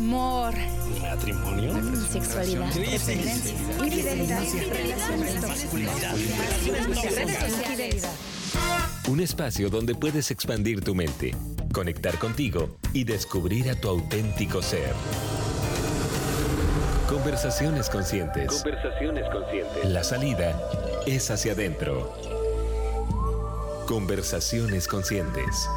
Amor. Matrimonio. Sexualidad. Infidelidad. Un espacio donde puedes expandir tu mente, conectar contigo y descubrir a tu auténtico ser. Conversaciones conscientes. Conversaciones conscientes. La salida es hacia adentro. Conversaciones conscientes.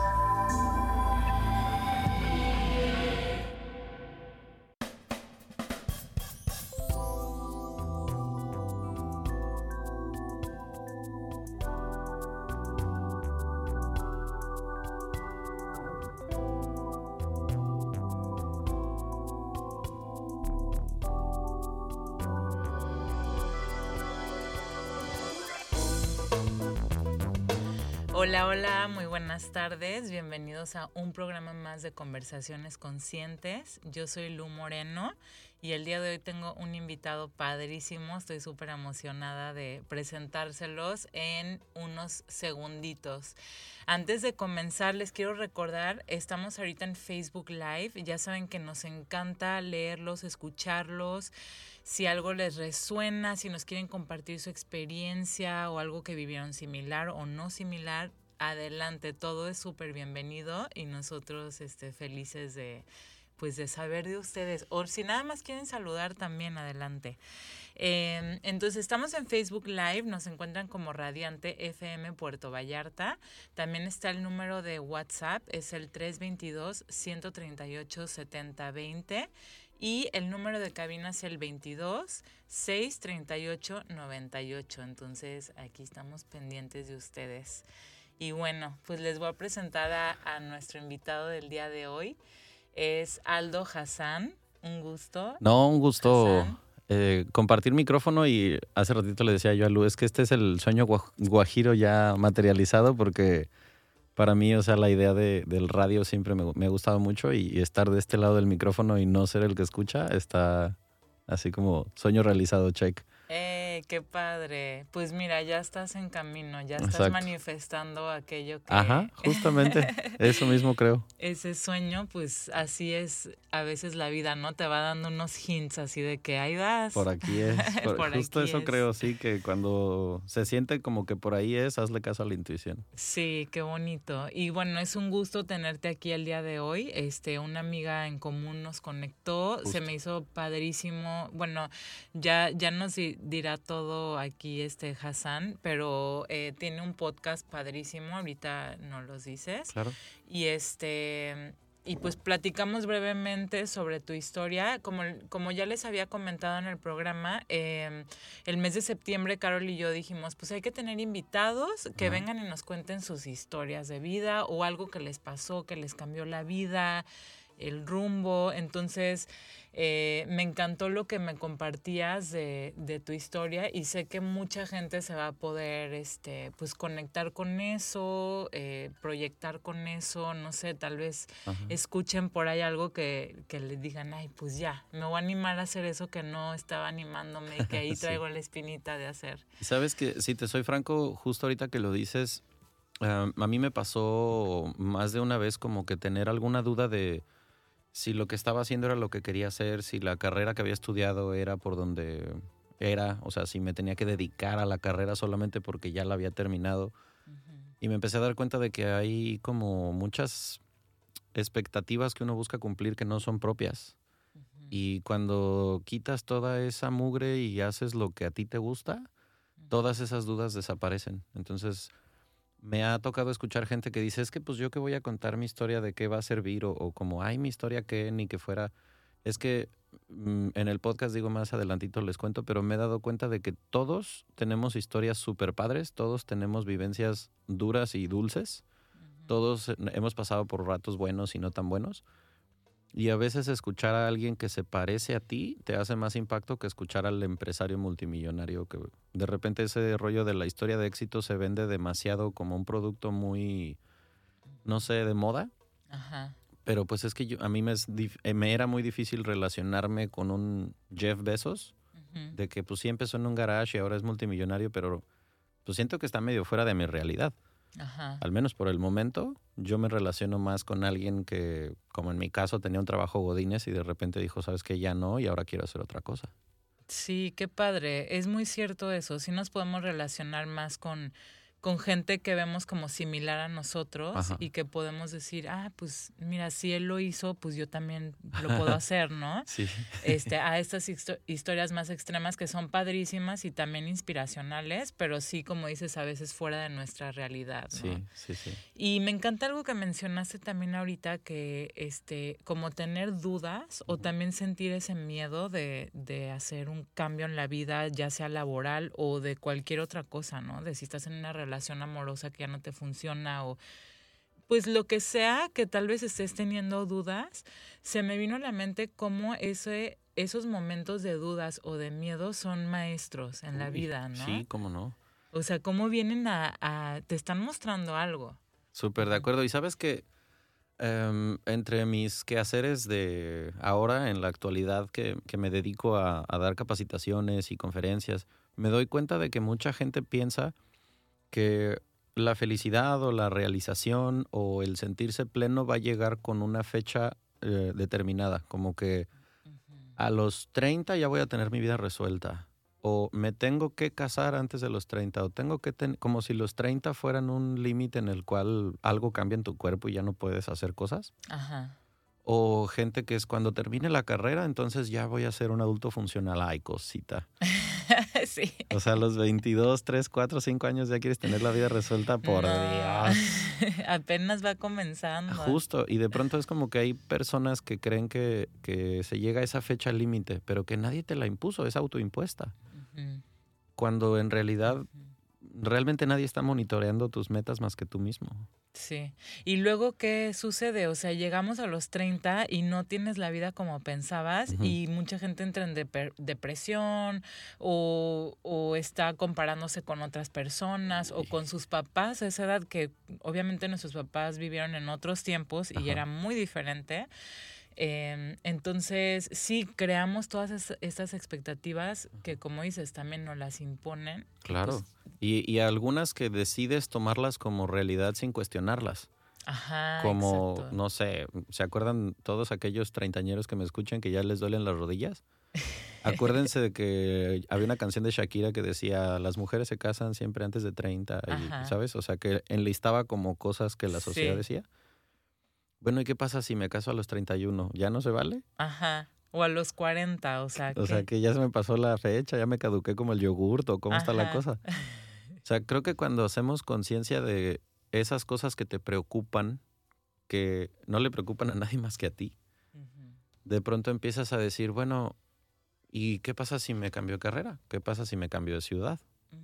Buenas tardes. Bienvenidos a un programa más de Conversaciones Conscientes. Yo soy Lu Moreno y el día de hoy tengo un invitado padrísimo. Estoy súper emocionada de presentárselos en unos segunditos. Antes de comenzar, les quiero recordar, estamos ahorita en Facebook Live. Ya saben que nos encanta leerlos, escucharlos. Si algo les resuena, si nos quieren compartir su experiencia o algo que vivieron similar o no similar, adelante, todo es súper bienvenido y nosotros este, felices de, pues, de saber de ustedes. O si nada más quieren saludar también, adelante. Eh, entonces estamos en Facebook Live, nos encuentran como Radiante FM Puerto Vallarta. También está el número de WhatsApp, es el 322-138-7020. Y el número de cabina es el 22 638 98. Entonces aquí estamos pendientes de ustedes. Y bueno, pues les voy a presentar a, a nuestro invitado del día de hoy. Es Aldo Hassan. Un gusto. No, un gusto eh, compartir micrófono y hace ratito le decía yo a Lu, es que este es el sueño gua- guajiro ya materializado porque para mí, o sea, la idea de- del radio siempre me, me ha gustado mucho y, y estar de este lado del micrófono y no ser el que escucha está así como sueño realizado, check. ¡Eh, qué padre! Pues mira, ya estás en camino, ya estás Exacto. manifestando aquello que... Ajá, justamente, eso mismo creo. ese sueño, pues así es a veces la vida, ¿no? Te va dando unos hints así de que ahí vas. Por aquí es. por- Por justo aquí eso es. creo, sí, que cuando se siente como que por ahí es, hazle caso a la intuición. Sí, qué bonito. Y bueno, es un gusto tenerte aquí el día de hoy. Este, una amiga en común nos conectó, se me hizo padrísimo. Bueno, ya, ya nos di- dirá todo aquí este Hassan, pero eh, tiene un podcast padrísimo, ahorita nos los dices. Claro. Y este y pues platicamos brevemente sobre tu historia. Como, como ya les había comentado en el programa, eh, el mes de septiembre Carol y yo dijimos, pues hay que tener invitados que vengan y nos cuenten sus historias de vida o algo que les pasó, que les cambió la vida, el rumbo. Entonces, eh, me encantó lo que me compartías de, de tu historia y sé que mucha gente se va a poder este, pues conectar con eso, eh, proyectar con eso, no sé, tal vez Ajá. escuchen por ahí algo que, que les digan, ay, pues ya, me voy a animar a hacer eso que no estaba animándome y que ahí Sí. traigo la espinita de hacer. Y Sabes que, si te soy franco, justo ahorita que lo dices, ah, a mí me pasó más de una vez como que tener alguna duda de si lo que estaba haciendo era lo que quería hacer, si la carrera que había estudiado era por donde era, o sea, si me tenía que dedicar a la carrera solamente porque ya la había terminado. Y me empecé a dar cuenta de que hay como muchas expectativas que uno busca cumplir que no son propias. Y cuando quitas toda esa mugre y haces lo que a ti te gusta, todas esas dudas desaparecen. Entonces, me ha tocado escuchar gente que dice, es que pues yo que voy a contar mi historia de qué va a servir o, o como, ay, mi historia qué, ni que fuera. Es que mm, en el podcast digo más adelantito les cuento, pero me he dado cuenta de que todos tenemos historias súper padres, todos tenemos vivencias duras y dulces, todos eh, hemos pasado por ratos buenos y no tan buenos. Y a veces escuchar a alguien que se parece a ti te hace más impacto que escuchar al empresario multimillonario que de repente ese rollo de la historia de éxito se vende demasiado como un producto muy, no sé, de moda. Ajá. Pero pues es que yo, a mí me, es eh, me era muy difícil relacionarme con un Jeff Bezos, de que pues sí empezó en un garage y ahora es multimillonario, pero pues siento que está medio fuera de mi realidad. Ajá. Al menos por el momento, yo me relaciono más con alguien que, como en mi caso, tenía un trabajo godines y de repente dijo, sabes que ya no y ahora quiero hacer otra cosa. Sí, qué padre. Es muy cierto eso. Sí nos podemos relacionar más con con gente que vemos como similar a nosotros Ajá. y que podemos decir, ah, pues mira, si él lo hizo, pues yo también lo puedo hacer, ¿no? Sí. Este, a estas histo- historias más extremas que son padrísimas y también inspiracionales, pero sí, como dices, a veces fuera de nuestra realidad, ¿no? Sí, sí, sí. Y me encanta algo que mencionaste también ahorita, que este, como tener dudas o también sentir ese miedo de, de hacer un cambio en la vida, ya sea laboral o de cualquier otra cosa, ¿no? De si estás en una relación amorosa que ya no te funciona o pues lo que sea que tal vez estés teniendo dudas, se me vino a la mente cómo ese, esos momentos de dudas o de miedo son maestros en la vida, ¿no? Sí, cómo no. O sea, cómo vienen a, a te están mostrando algo. Súper de acuerdo. Y sabes que em, entre mis quehaceres de ahora, en la actualidad, que, que me dedico a, a dar capacitaciones y conferencias, me doy cuenta de que mucha gente piensa que la felicidad o la realización o el sentirse pleno va a llegar con una fecha eh, determinada, como que a los 30 ya voy a tener mi vida resuelta. O me tengo que casar antes de los 30. O tengo que tener, como si los 30 fueran un límite en el cual algo cambia en tu cuerpo y ya no puedes hacer cosas. Ajá. O gente que es cuando termine la carrera, entonces ya voy a ser un adulto funcional. Ay, cosita. sí. O sea, a los 22, 3, 4, 5 años ya quieres tener la vida resuelta por No. Dios. Apenas va comenzando. Justo, y de pronto es como que hay personas que creen que, que se llega a esa fecha límite, pero que nadie te la impuso, es autoimpuesta. Cuando en realidad. Realmente nadie está monitoreando tus metas más que tú mismo. Sí. Y luego, ¿qué sucede? O sea, llegamos a los 30 y no tienes la vida como pensabas y mucha gente entra en depresión o, o está comparándose con otras personas o con sus papás a esa edad que obviamente nuestros papás vivieron en otros tiempos y Ajá. era muy diferente. Em, entonces, sí, creamos todas es- estas expectativas que, como dices, también nos las imponen. Claro. pues, Y, y algunas que decides tomarlas como realidad sin cuestionarlas. ajá, como, exacto. no sé, ¿se acuerdan todos aquellos treintañeros que me escuchan que ya les duelen las rodillas? Acuérdense de que había una canción de Shakira que decía, las mujeres se casan siempre antes de 30, y. ¿sabes? O sea, que enlistaba como cosas que la sociedad Sí. decía. Bueno, ¿y qué pasa si me caso a los 31? ¿Ya no se vale? Ajá. O a los 40, o sea, O sea, que- ya se me pasó la fecha, ya me caduqué como el yogurt o cómo está la cosa. O sea, creo que cuando hacemos conciencia de esas cosas que te preocupan, que no le preocupan a nadie más que a ti, de pronto empiezas a decir, bueno, ¿y qué pasa si me cambio de carrera? ¿Qué pasa si me cambio de ciudad?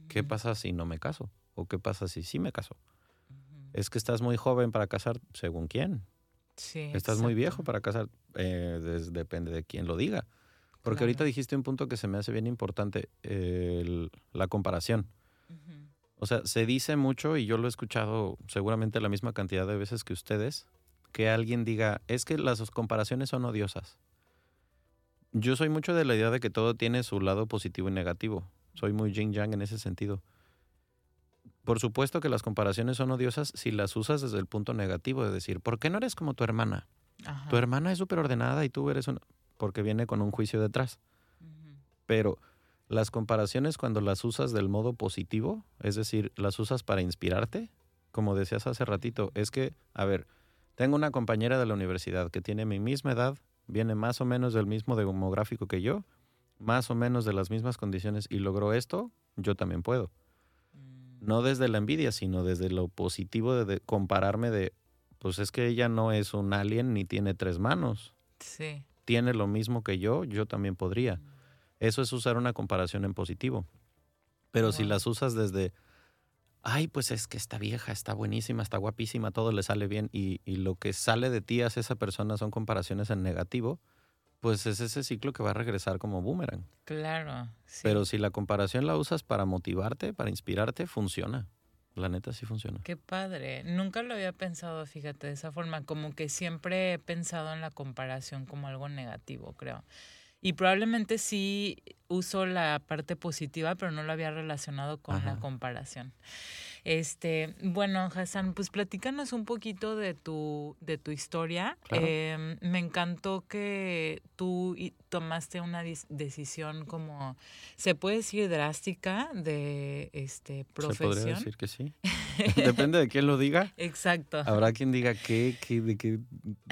¿Qué pasa si no me caso? ¿O qué pasa si sí me caso? Es que estás muy joven para casar, según quién. Sí, Estás muy viejo para casar, eh, des- depende de quién lo diga. Porque ahorita dijiste un punto que se me hace bien importante, el- la comparación. O sea, se dice mucho, y yo lo he escuchado seguramente la misma cantidad de veces que ustedes, que alguien diga, es que las comparaciones son odiosas. Yo soy mucho de la idea de que todo tiene su lado positivo y negativo. Soy muy yin yang en ese sentido. Por supuesto que las comparaciones son odiosas si las usas desde el punto negativo, de decir, ¿por qué no eres como tu hermana? Ajá. Tu hermana es súper ordenada y tú eres una... porque viene con un juicio detrás. Pero las comparaciones cuando las usas del modo positivo, es decir, las usas para inspirarte, como decías hace ratito, es que, a ver, tengo una compañera de la universidad que tiene mi misma edad, viene más o menos del mismo demográfico que yo, más o menos de las mismas condiciones y logró esto, yo también puedo. Mm, No desde la envidia, sino desde lo positivo de, de compararme de, pues es que ella no es un alien ni tiene tres manos, Sí. tiene lo mismo que yo, yo también podría. Eso es usar una comparación en positivo. Pero si las usas desde, ay, pues es que está vieja, está buenísima, está guapísima, todo le sale bien y, y lo que sale de ti hacia esa persona son comparaciones en negativo, pues es ese ciclo que va a regresar como boomerang. Claro. sí. Pero si la comparación la usas para motivarte, para inspirarte, funciona. La neta sí funciona. Qué padre. Nunca lo había pensado, fíjate, de esa forma. Como que siempre he pensado en la comparación como algo negativo, creo. Y probablemente sí uso la parte positiva, pero no lo había relacionado con la comparación. Este, bueno, Hassan, pues platícanos un poquito de tu, de tu historia. Em, me encantó que tú tomaste una decisión como, se puede decir drástica de este profesión. Se podría decir que sí. Depende de quién lo diga. Exacto. Habrá quien diga ¿qué, qué, de qué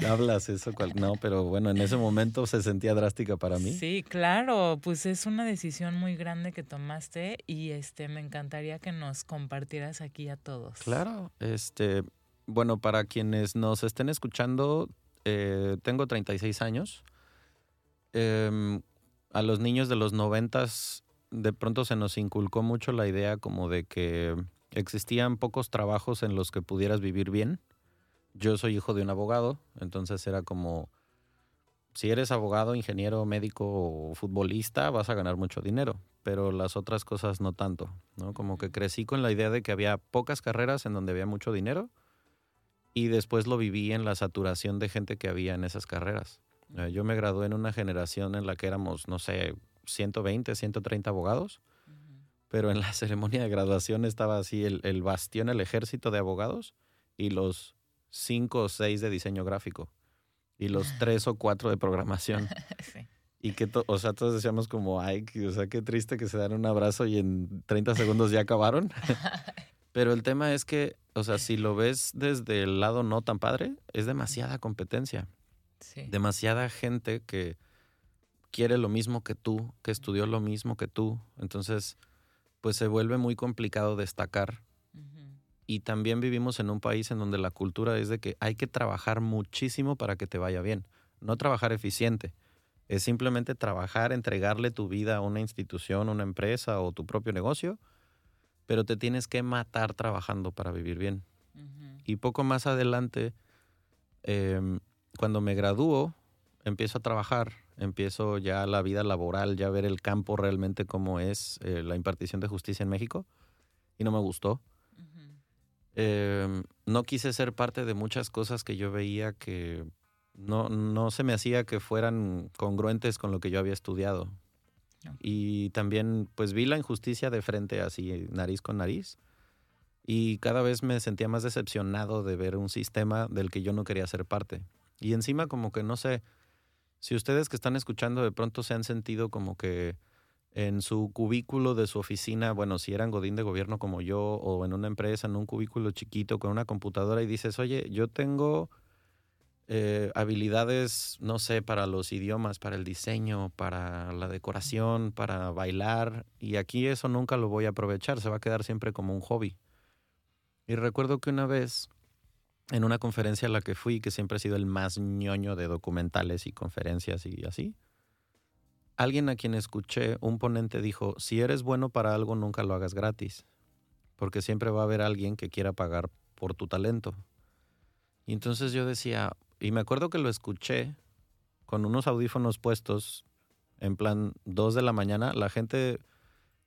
hablas eso, no, pero bueno, en ese momento se sentía drástica para mí. Sí, claro, pues es una decisión muy grande que tomaste y este me encantaría que nos compartieras aquí a todos. Claro, este, bueno, para quienes nos estén escuchando, eh, tengo 36 años. Em, a los niños de los noventas de pronto se nos inculcó mucho la idea como de que existían pocos trabajos en los que pudieras vivir bien. Yo soy hijo de un abogado, entonces era como, si eres abogado, ingeniero, médico o futbolista, vas a ganar mucho dinero, pero las otras cosas no tanto, ¿no? Como que crecí con la idea de que había pocas carreras en donde había mucho dinero y después lo viví en la saturación de gente que había en esas carreras. Eh, yo me gradué en una generación en la que éramos, no sé, 120, 130 abogados, pero en la ceremonia de graduación estaba así el, el bastión, el ejército de abogados y los cinco o seis de diseño gráfico y los tres o cuatro de programación. Y que, o sea, todos decíamos como, ay, o sea, qué triste que se dan un abrazo y en 30 segundos ya acabaron. Pero el tema es que, o sea, si lo ves desde el lado no tan padre, es demasiada competencia. Demasiada gente que quiere lo mismo que tú, que estudió lo mismo que tú. Entonces, pues se vuelve muy complicado destacar y también vivimos en un país en donde la cultura es de que hay que trabajar muchísimo para que te vaya bien. No trabajar eficiente. Es simplemente trabajar, entregarle tu vida a una institución, una empresa o tu propio negocio, pero te tienes que matar trabajando para vivir bien. Y poco más adelante, em, cuando me gradúo, empiezo a trabajar, empiezo ya la vida laboral, ya ver el campo realmente cómo es eh, la impartición de justicia en México, y no me gustó. Em, no quise ser parte de muchas cosas que yo veía que no, no se me hacía que fueran congruentes con lo que yo había estudiado. Y también pues vi la injusticia de frente así, nariz con nariz. Y cada vez me sentía más decepcionado de ver un sistema del que yo no quería ser parte. Y encima como que no sé, si ustedes que están escuchando de pronto se han sentido como que en su cubículo de su oficina, bueno, si eran godín de gobierno como yo, o en una empresa, en un cubículo chiquito con una computadora y dices, oye, yo tengo eh, habilidades, no sé, para los idiomas, para el diseño, para la decoración, para bailar, y aquí eso nunca lo voy a aprovechar, se va a quedar siempre como un hobby. Y recuerdo que una vez, en una conferencia a la que fui, que siempre he sido el más ñoño de documentales y conferencias y así, Alguien a quien escuché, un ponente dijo, si eres bueno para algo, nunca lo hagas gratis, porque siempre va a haber alguien que quiera pagar por tu talento. Y entonces yo decía, y me acuerdo que lo escuché con unos audífonos puestos, en plan dos de la mañana, la gente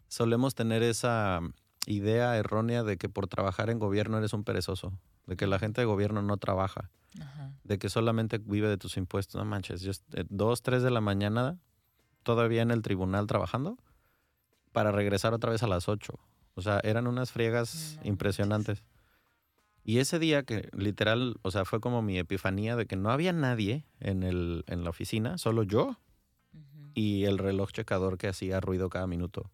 solemos tener esa idea errónea de que por trabajar en gobierno eres un perezoso, de que la gente de gobierno no trabaja, de que solamente vive de tus impuestos. No manches, yo, eh, dos, tres de la mañana todavía en el tribunal trabajando para regresar otra vez a las 8. O sea, eran unas friegas impresionantes. Y ese día que literal, o sea, fue como mi epifanía de que no había nadie en, el, en la oficina, solo yo y el reloj checador que hacía ruido cada minuto.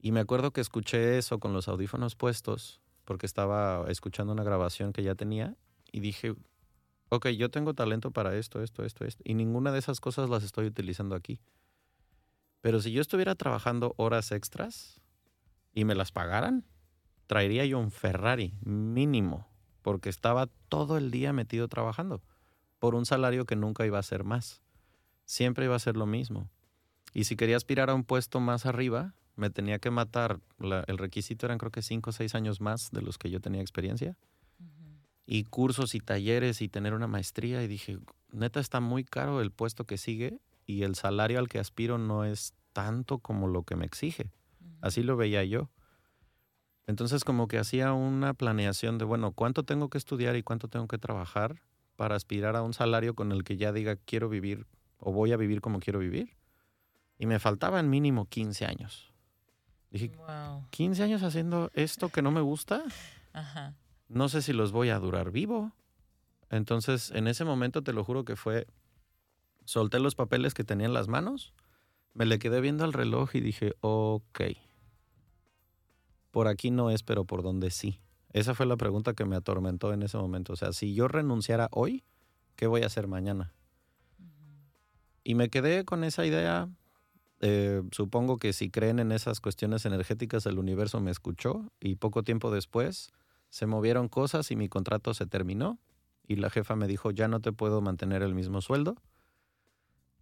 Y me acuerdo que escuché eso con los audífonos puestos porque estaba escuchando una grabación que ya tenía y dije, ok, yo tengo talento para esto, esto, esto, esto, y ninguna de esas cosas las estoy utilizando aquí. Pero si yo estuviera trabajando horas extras y me las pagaran, traería yo un Ferrari mínimo, porque estaba todo el día metido trabajando, por un salario que nunca iba a ser más. Siempre iba a ser lo mismo. Y si quería aspirar a un puesto más arriba, me tenía que matar. el requisito eran creo que cinco o seis años más de los que yo tenía experiencia y cursos y talleres y tener una maestría y dije, neta está muy caro el puesto que sigue y el salario al que aspiro no es tanto como lo que me exige. Así lo veía yo. Entonces como que hacía una planeación de, bueno, ¿cuánto tengo que estudiar y cuánto tengo que trabajar para aspirar a un salario con el que ya diga quiero vivir o voy a vivir como quiero vivir? Y me faltaban mínimo 15 años. Dije, Wow. 15 años haciendo esto que no me gusta, Ajá. no sé si los voy a durar vivo. Entonces, en ese momento te lo juro que fue, solté los papeles que tenía en las manos, me le quedé viendo al reloj y dije, ok, por aquí no es, pero por donde sí. Esa fue la pregunta que me atormentó en ese momento. O sea, si yo renunciara hoy, ¿qué voy a hacer mañana? Y me quedé con esa idea. Eh, supongo que si creen en esas cuestiones energéticas, el universo me escuchó y poco tiempo después se movieron cosas y mi contrato se terminó y la jefa me dijo, ya no te puedo mantener el mismo sueldo.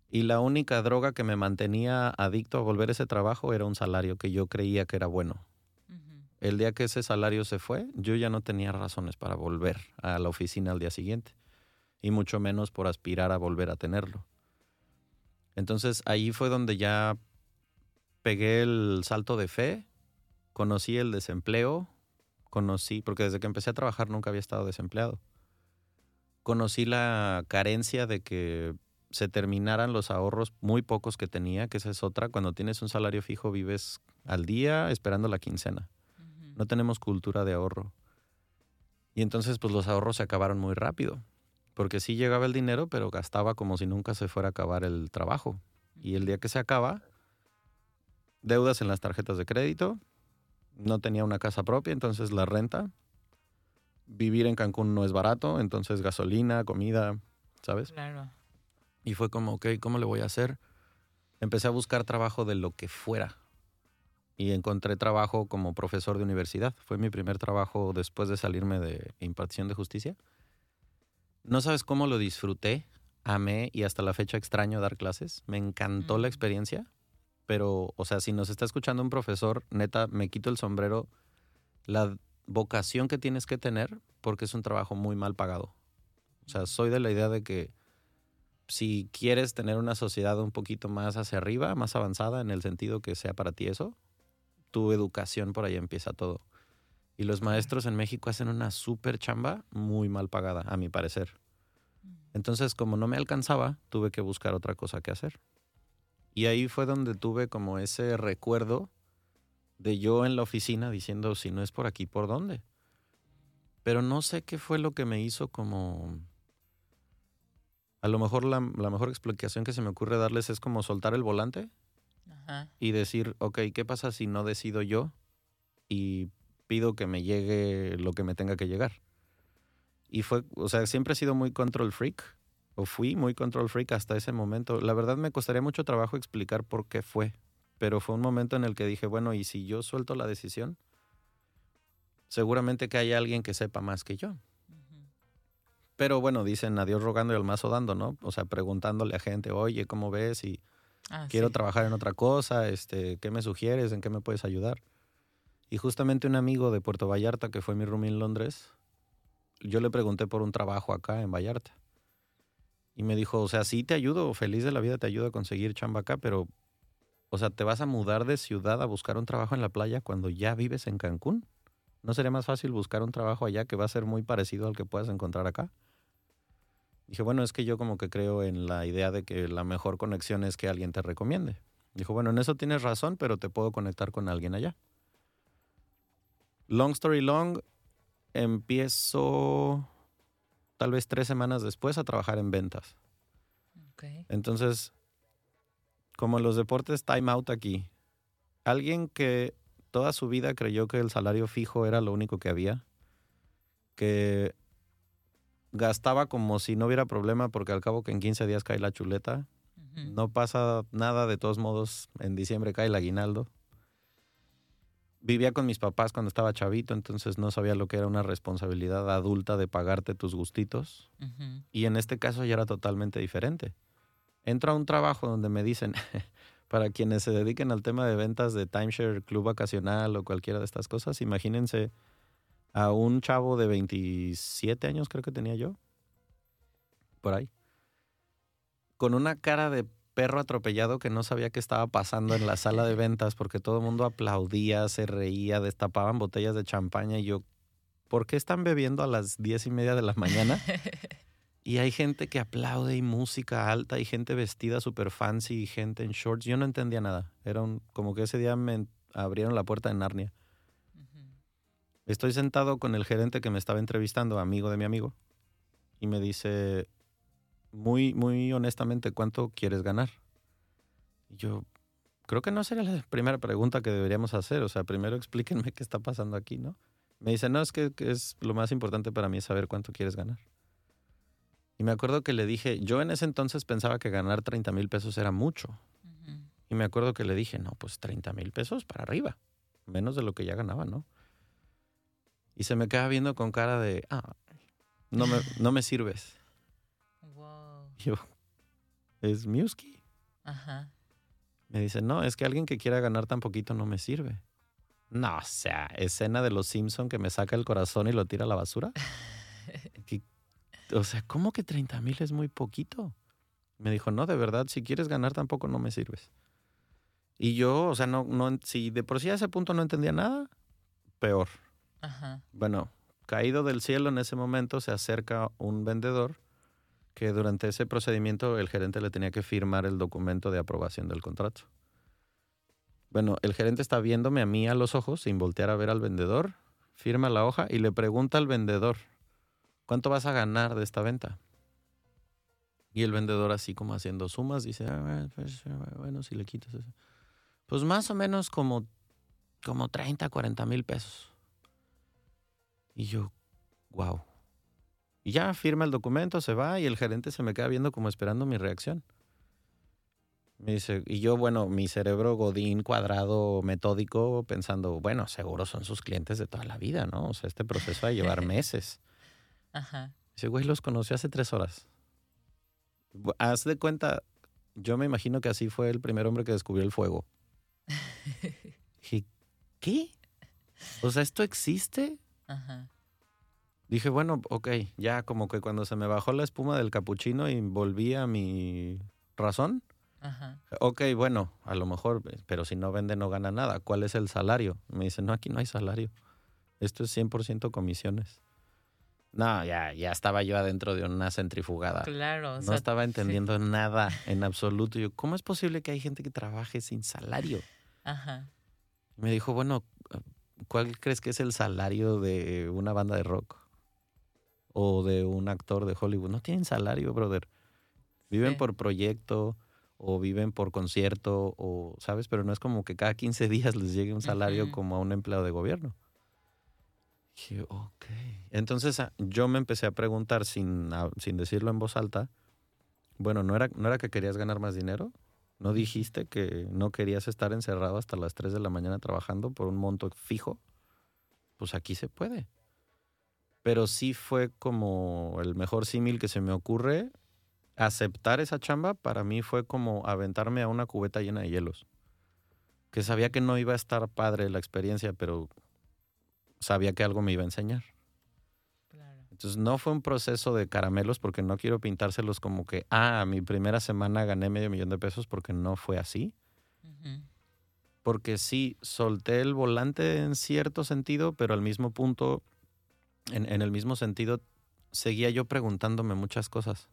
Y la única droga que me mantenía adicto a volver a ese trabajo era un salario que yo creía que era bueno. El día que ese salario se fue, yo ya no tenía razones para volver a la oficina al día siguiente. Y mucho menos por aspirar a volver a tenerlo. Entonces ahí fue donde ya pegué el salto de fe, conocí el desempleo, conocí, porque desde que empecé a trabajar nunca había estado desempleado. Conocí la carencia de que se terminaran los ahorros muy pocos que tenía, que esa es otra. Cuando tienes un salario fijo vives al día esperando la quincena. No tenemos cultura de ahorro. Y entonces pues los ahorros se acabaron muy rápido. Porque sí llegaba el dinero, pero gastaba como si nunca se fuera a acabar el trabajo. Y el día que se acaba, deudas en las tarjetas de crédito, no tenía una casa propia, entonces la renta. Vivir en Cancún no es barato, entonces gasolina, comida, ¿sabes? Claro. Y fue como, ok, ¿cómo le voy a hacer? Empecé a buscar trabajo de lo que fuera. Y encontré trabajo como profesor de universidad. Fue mi primer trabajo después de salirme de impartición de justicia. No sabes cómo lo disfruté, amé y hasta la fecha extraño dar clases. Me encantó la Mm. experiencia. Pero, o sea, si nos está escuchando un profesor, neta, me quito el sombrero. La vocación que tienes que tener porque es un trabajo muy mal pagado. O sea, soy de la idea de que si quieres tener una sociedad un poquito más hacia arriba, más avanzada en el sentido que sea para ti eso, tu educación por ahí empieza todo. Y los maestros en México hacen una súper chamba muy mal pagada, a mi parecer. Entonces, como no me alcanzaba, tuve que buscar otra cosa que hacer. Y ahí fue donde tuve como ese recuerdo de yo en la oficina diciendo, si no es por aquí, ¿por dónde? Pero no sé qué fue lo que me hizo como... A lo mejor la, la mejor explicación que se me ocurre darles es como soltar el volante Ajá. y decir, ok, ¿qué pasa si no decido yo y pido que me llegue lo que me tenga que llegar? Y fue, o sea, siempre he sido muy control freak, o fui muy control freak hasta ese momento. La verdad me costaría mucho trabajo explicar por qué fue, pero fue un momento en el que dije, bueno, ¿y si yo suelto la decisión? Seguramente que hay alguien que sepa más que yo. Pero bueno, dicen a Dios rogando y al mazo dando, ¿no? O sea, preguntándole a gente, oye, ¿cómo ves? Y Ah, quiero sí. trabajar en otra cosa, este, ¿qué me sugieres? ¿En qué me puedes ayudar? Y justamente un amigo de Puerto Vallarta, que fue mi roomie en Londres, yo le pregunté por un trabajo acá en Vallarta. Y me dijo, o sea, sí te ayudo, feliz de la vida te ayudo a conseguir chamba acá, pero, o sea, ¿te vas a mudar de ciudad a buscar un trabajo en la playa cuando ya vives en Cancún? ¿No sería más fácil buscar un trabajo allá que va a ser muy parecido al que puedas encontrar acá? Dije, bueno, es que yo como que creo en la idea de que la mejor conexión es que alguien te recomiende. Dijo, bueno, en eso tienes razón, pero te puedo conectar con alguien allá. Long story long, empiezo tal vez tres semanas después a trabajar en ventas. Entonces, como en los deportes, time out aquí. Alguien que toda su vida creyó que el salario fijo era lo único que había, que gastaba como si no hubiera problema porque al cabo que en 15 días cae la chuleta, no pasa nada, de todos modos, en diciembre cae el aguinaldo. Vivía con mis papás cuando estaba chavito, entonces no sabía lo que era una responsabilidad adulta de pagarte tus gustitos. Y en este caso ya era totalmente diferente. Entro a un trabajo donde me dicen, para quienes se dediquen al tema de ventas de timeshare, club vacacional o cualquiera de estas cosas, imagínense a un chavo de 27 años, creo que tenía yo, por ahí, con una cara de perro atropellado que no sabía qué estaba pasando en la sala de ventas porque todo el mundo aplaudía, se reía, destapaban botellas de champaña y yo, ¿por qué están bebiendo a las diez y media de la mañana? Y hay gente que aplaude y música alta y gente vestida súper fancy y gente en shorts. Yo no entendía nada. Era un, como que ese día me abrieron la puerta de Narnia. Estoy sentado con el gerente que me estaba entrevistando, amigo de mi amigo, y me dice, muy, muy honestamente, ¿cuánto quieres ganar? Y yo, creo que no sería la primera pregunta que deberíamos hacer. O sea, primero explíquenme qué está pasando aquí, ¿no? Me dice, no, es que, que es lo más importante para mí es saber cuánto quieres ganar. Y me acuerdo que le dije, yo en ese entonces pensaba que ganar 30 mil pesos era mucho. Y me acuerdo que le dije, no, pues 30 mil pesos para arriba, menos de lo que ya ganaba, ¿no? Y se me queda viendo con cara de, ah, no me, no me sirves. Yo, es Miuski. Ajá. Me dice, no, es que alguien que quiera ganar tan poquito no me sirve. No, o sea, escena de los Simpson que me saca el corazón y lo tira a la basura. Que- o sea, ¿cómo que 30 mil es muy poquito? Me dijo, no, de verdad, si quieres ganar tampoco no me sirves. Y yo, o sea, no, no, si de por sí a ese punto no entendía nada, peor. Ajá. Bueno, caído del cielo en ese momento se acerca un vendedor que durante ese procedimiento el gerente le tenía que firmar el documento de aprobación del contrato. Bueno, el gerente está viéndome a mí a los ojos sin voltear a ver al vendedor, firma la hoja y le pregunta al vendedor, ¿cuánto vas a ganar de esta venta? Y el vendedor así como haciendo sumas dice, "Ah, bueno, pues, bueno, si le quitas eso. Pues más o menos como, como 30, 40 mil pesos. Y yo, wow. Y ya firma el documento, se va y el gerente se me queda viendo como esperando mi reacción. Me dice, y yo, bueno, mi cerebro godín, cuadrado, metódico, pensando, bueno, seguro son sus clientes de toda la vida, ¿no? O sea, este proceso va a llevar meses. Ajá. Dice, güey, los conocí hace tres horas. Haz de cuenta, yo me imagino que así fue el primer hombre que descubrió el fuego. Dije, ¿qué? O sea, ¿esto existe? Ajá. Dije, bueno, ok, ya como que cuando se me bajó la espuma del capuchino y volví a mi razón. Ajá. Ok, bueno, a lo mejor, pero si no vende no gana nada. ¿Cuál es el salario? Me dice, no, aquí no hay salario. Esto es 100% comisiones. No, ya, ya estaba yo adentro de una centrifugada. Claro. o No estaba sí. entendiendo nada en absoluto. Yo, ¿cómo es posible que hay gente que trabaje sin salario? Ajá. Me dijo, bueno, ¿cuál crees que es el salario de una banda de rock? O de un actor de Hollywood. No tienen salario, brother. Viven Sí. por proyecto o viven por concierto o, ¿sabes? Pero no es como que cada 15 días les llegue un salario como a un empleado de gobierno. Dije, ok. Entonces ah, yo me empecé a preguntar sin, ah, sin decirlo en voz alta, bueno, ¿no era, ¿no era que querías ganar más dinero? ¿No dijiste que no querías estar encerrado hasta las 3 de la mañana trabajando por un monto fijo? Pues aquí se puede. Pero sí fue como el mejor símil que se me ocurre. Aceptar esa chamba para mí fue como aventarme a una cubeta llena de hielos. Que sabía que no iba a estar padre la experiencia, pero sabía que algo me iba a enseñar. Claro. Entonces no fue un proceso de caramelos porque no quiero pintárselos como que, ah, mi primera semana gané medio millón de pesos porque no fue así. Porque sí, solté el volante en cierto sentido, pero al mismo punto, en, en el mismo sentido, seguía yo preguntándome muchas cosas.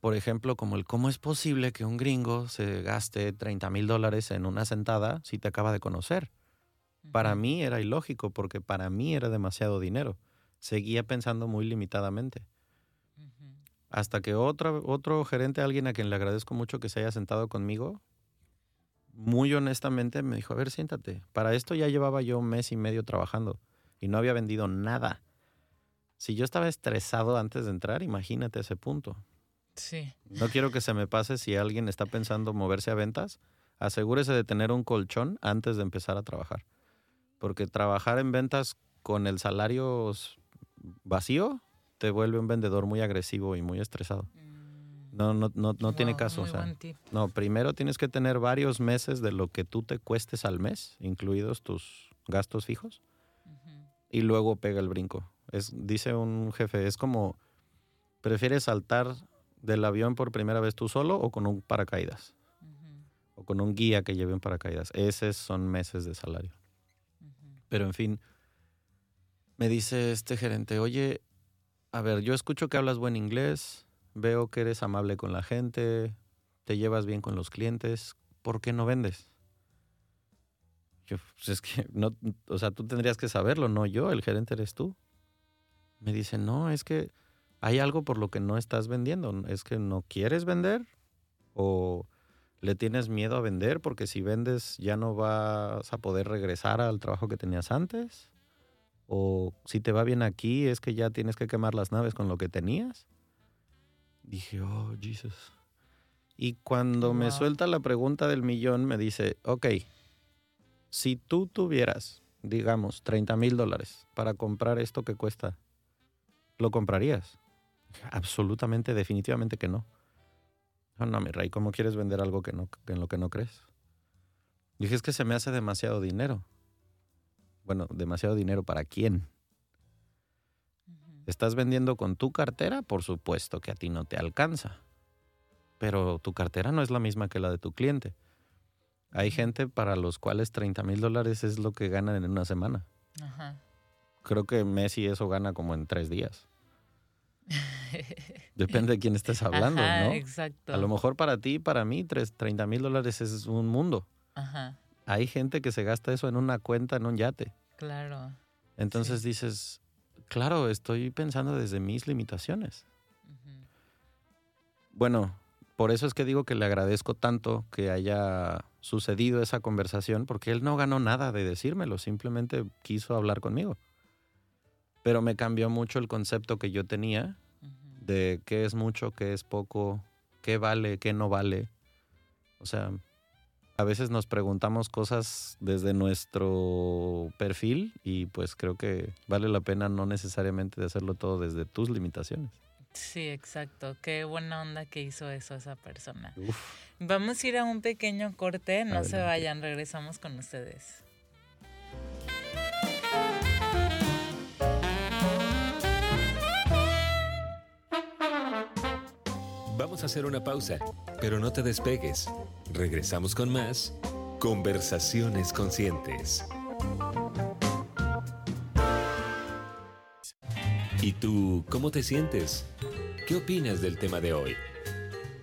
Por ejemplo, como el cómo es posible que un gringo se gaste 30 mil dólares en una sentada si te acaba de conocer. Para mí era ilógico porque para mí era demasiado dinero. Seguía pensando muy limitadamente. Hasta que otro, otro gerente, alguien a quien le agradezco mucho que se haya sentado conmigo, muy honestamente me dijo, a ver, siéntate. Para esto ya llevaba yo un mes y medio trabajando y no había vendido nada. Si yo estaba estresado antes de entrar, imagínate ese punto. Sí. No quiero que se me pase si alguien está pensando moverse a ventas, asegúrese de tener un colchón antes de empezar a trabajar. Porque trabajar en ventas con el salario vacío te vuelve un vendedor muy agresivo y muy estresado. Mm. No, no, no, no tiene caso. O sea, no, primero tienes que tener varios meses de lo que tú te cuestes al mes, incluidos tus gastos fijos. Y luego pega el brinco. Es, dice un jefe, es como, ¿prefieres saltar del avión por primera vez tú solo o con un paracaídas? O con un guía que lleve un paracaídas. Esos son meses de salario. Pero en fin, me dice este gerente, oye, a ver, yo escucho que hablas buen inglés, veo que eres amable con la gente, te llevas bien con los clientes, ¿por qué no vendes? Yo, pues es que no, o sea, tú tendrías que saberlo, no yo, el gerente eres tú. Me dice, no, es que hay algo por lo que no estás vendiendo. Es que no quieres vender o le tienes miedo a vender porque si vendes ya no vas a poder regresar al trabajo que tenías antes. O si te va bien aquí es que ya tienes que quemar las naves con lo que tenías. Dije, oh, Jesus. Y cuando me suelta la pregunta del millón, me dice, ok, si tú tuvieras, digamos, 30 mil dólares para comprar esto que cuesta, ¿lo comprarías? Absolutamente, definitivamente que no. No, no, mi rey, ¿cómo quieres vender algo que no, en lo que no crees? Dije, es que se me hace demasiado dinero. Bueno, demasiado dinero para quién? ¿Estás vendiendo con tu cartera? Por supuesto que a ti no te alcanza. Pero tu cartera no es la misma que la de tu cliente. Hay gente para los cuales 30 mil dólares es lo que ganan en una semana. Ajá. Creo que Messi eso gana como en tres días. Depende de quién estés hablando, Ajá, ¿no? Exacto. A lo mejor para ti, para mí, tres- 30 mil dólares es un mundo. Ajá, Hay gente que se gasta eso en una cuenta, en un yate. claro. Entonces dices, claro, estoy pensando desde mis limitaciones. Bueno, por eso es que digo que le agradezco tanto que haya sucedido esa conversación, porque él no ganó nada de decírmelo, simplemente quiso hablar conmigo. Pero me cambió mucho el concepto que yo tenía de qué es mucho, qué es poco, qué vale, qué no vale. O sea, a veces nos preguntamos cosas desde nuestro perfil y pues creo que vale la pena no necesariamente de hacerlo todo desde tus limitaciones. Sí, exacto. Qué buena onda que hizo eso esa persona. Uf. Vamos a ir a un pequeño corte, no se vayan, regresamos con ustedes. Vamos a hacer una pausa, pero no te despegues. Regresamos con más Conversaciones Conscientes. ¿Y tú cómo te sientes? ¿Qué opinas del tema de hoy?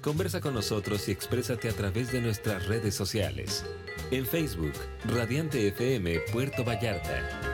Conversa con nosotros y exprésate a través de nuestras redes sociales. En Facebook, Radiante FM Puerto Vallarta.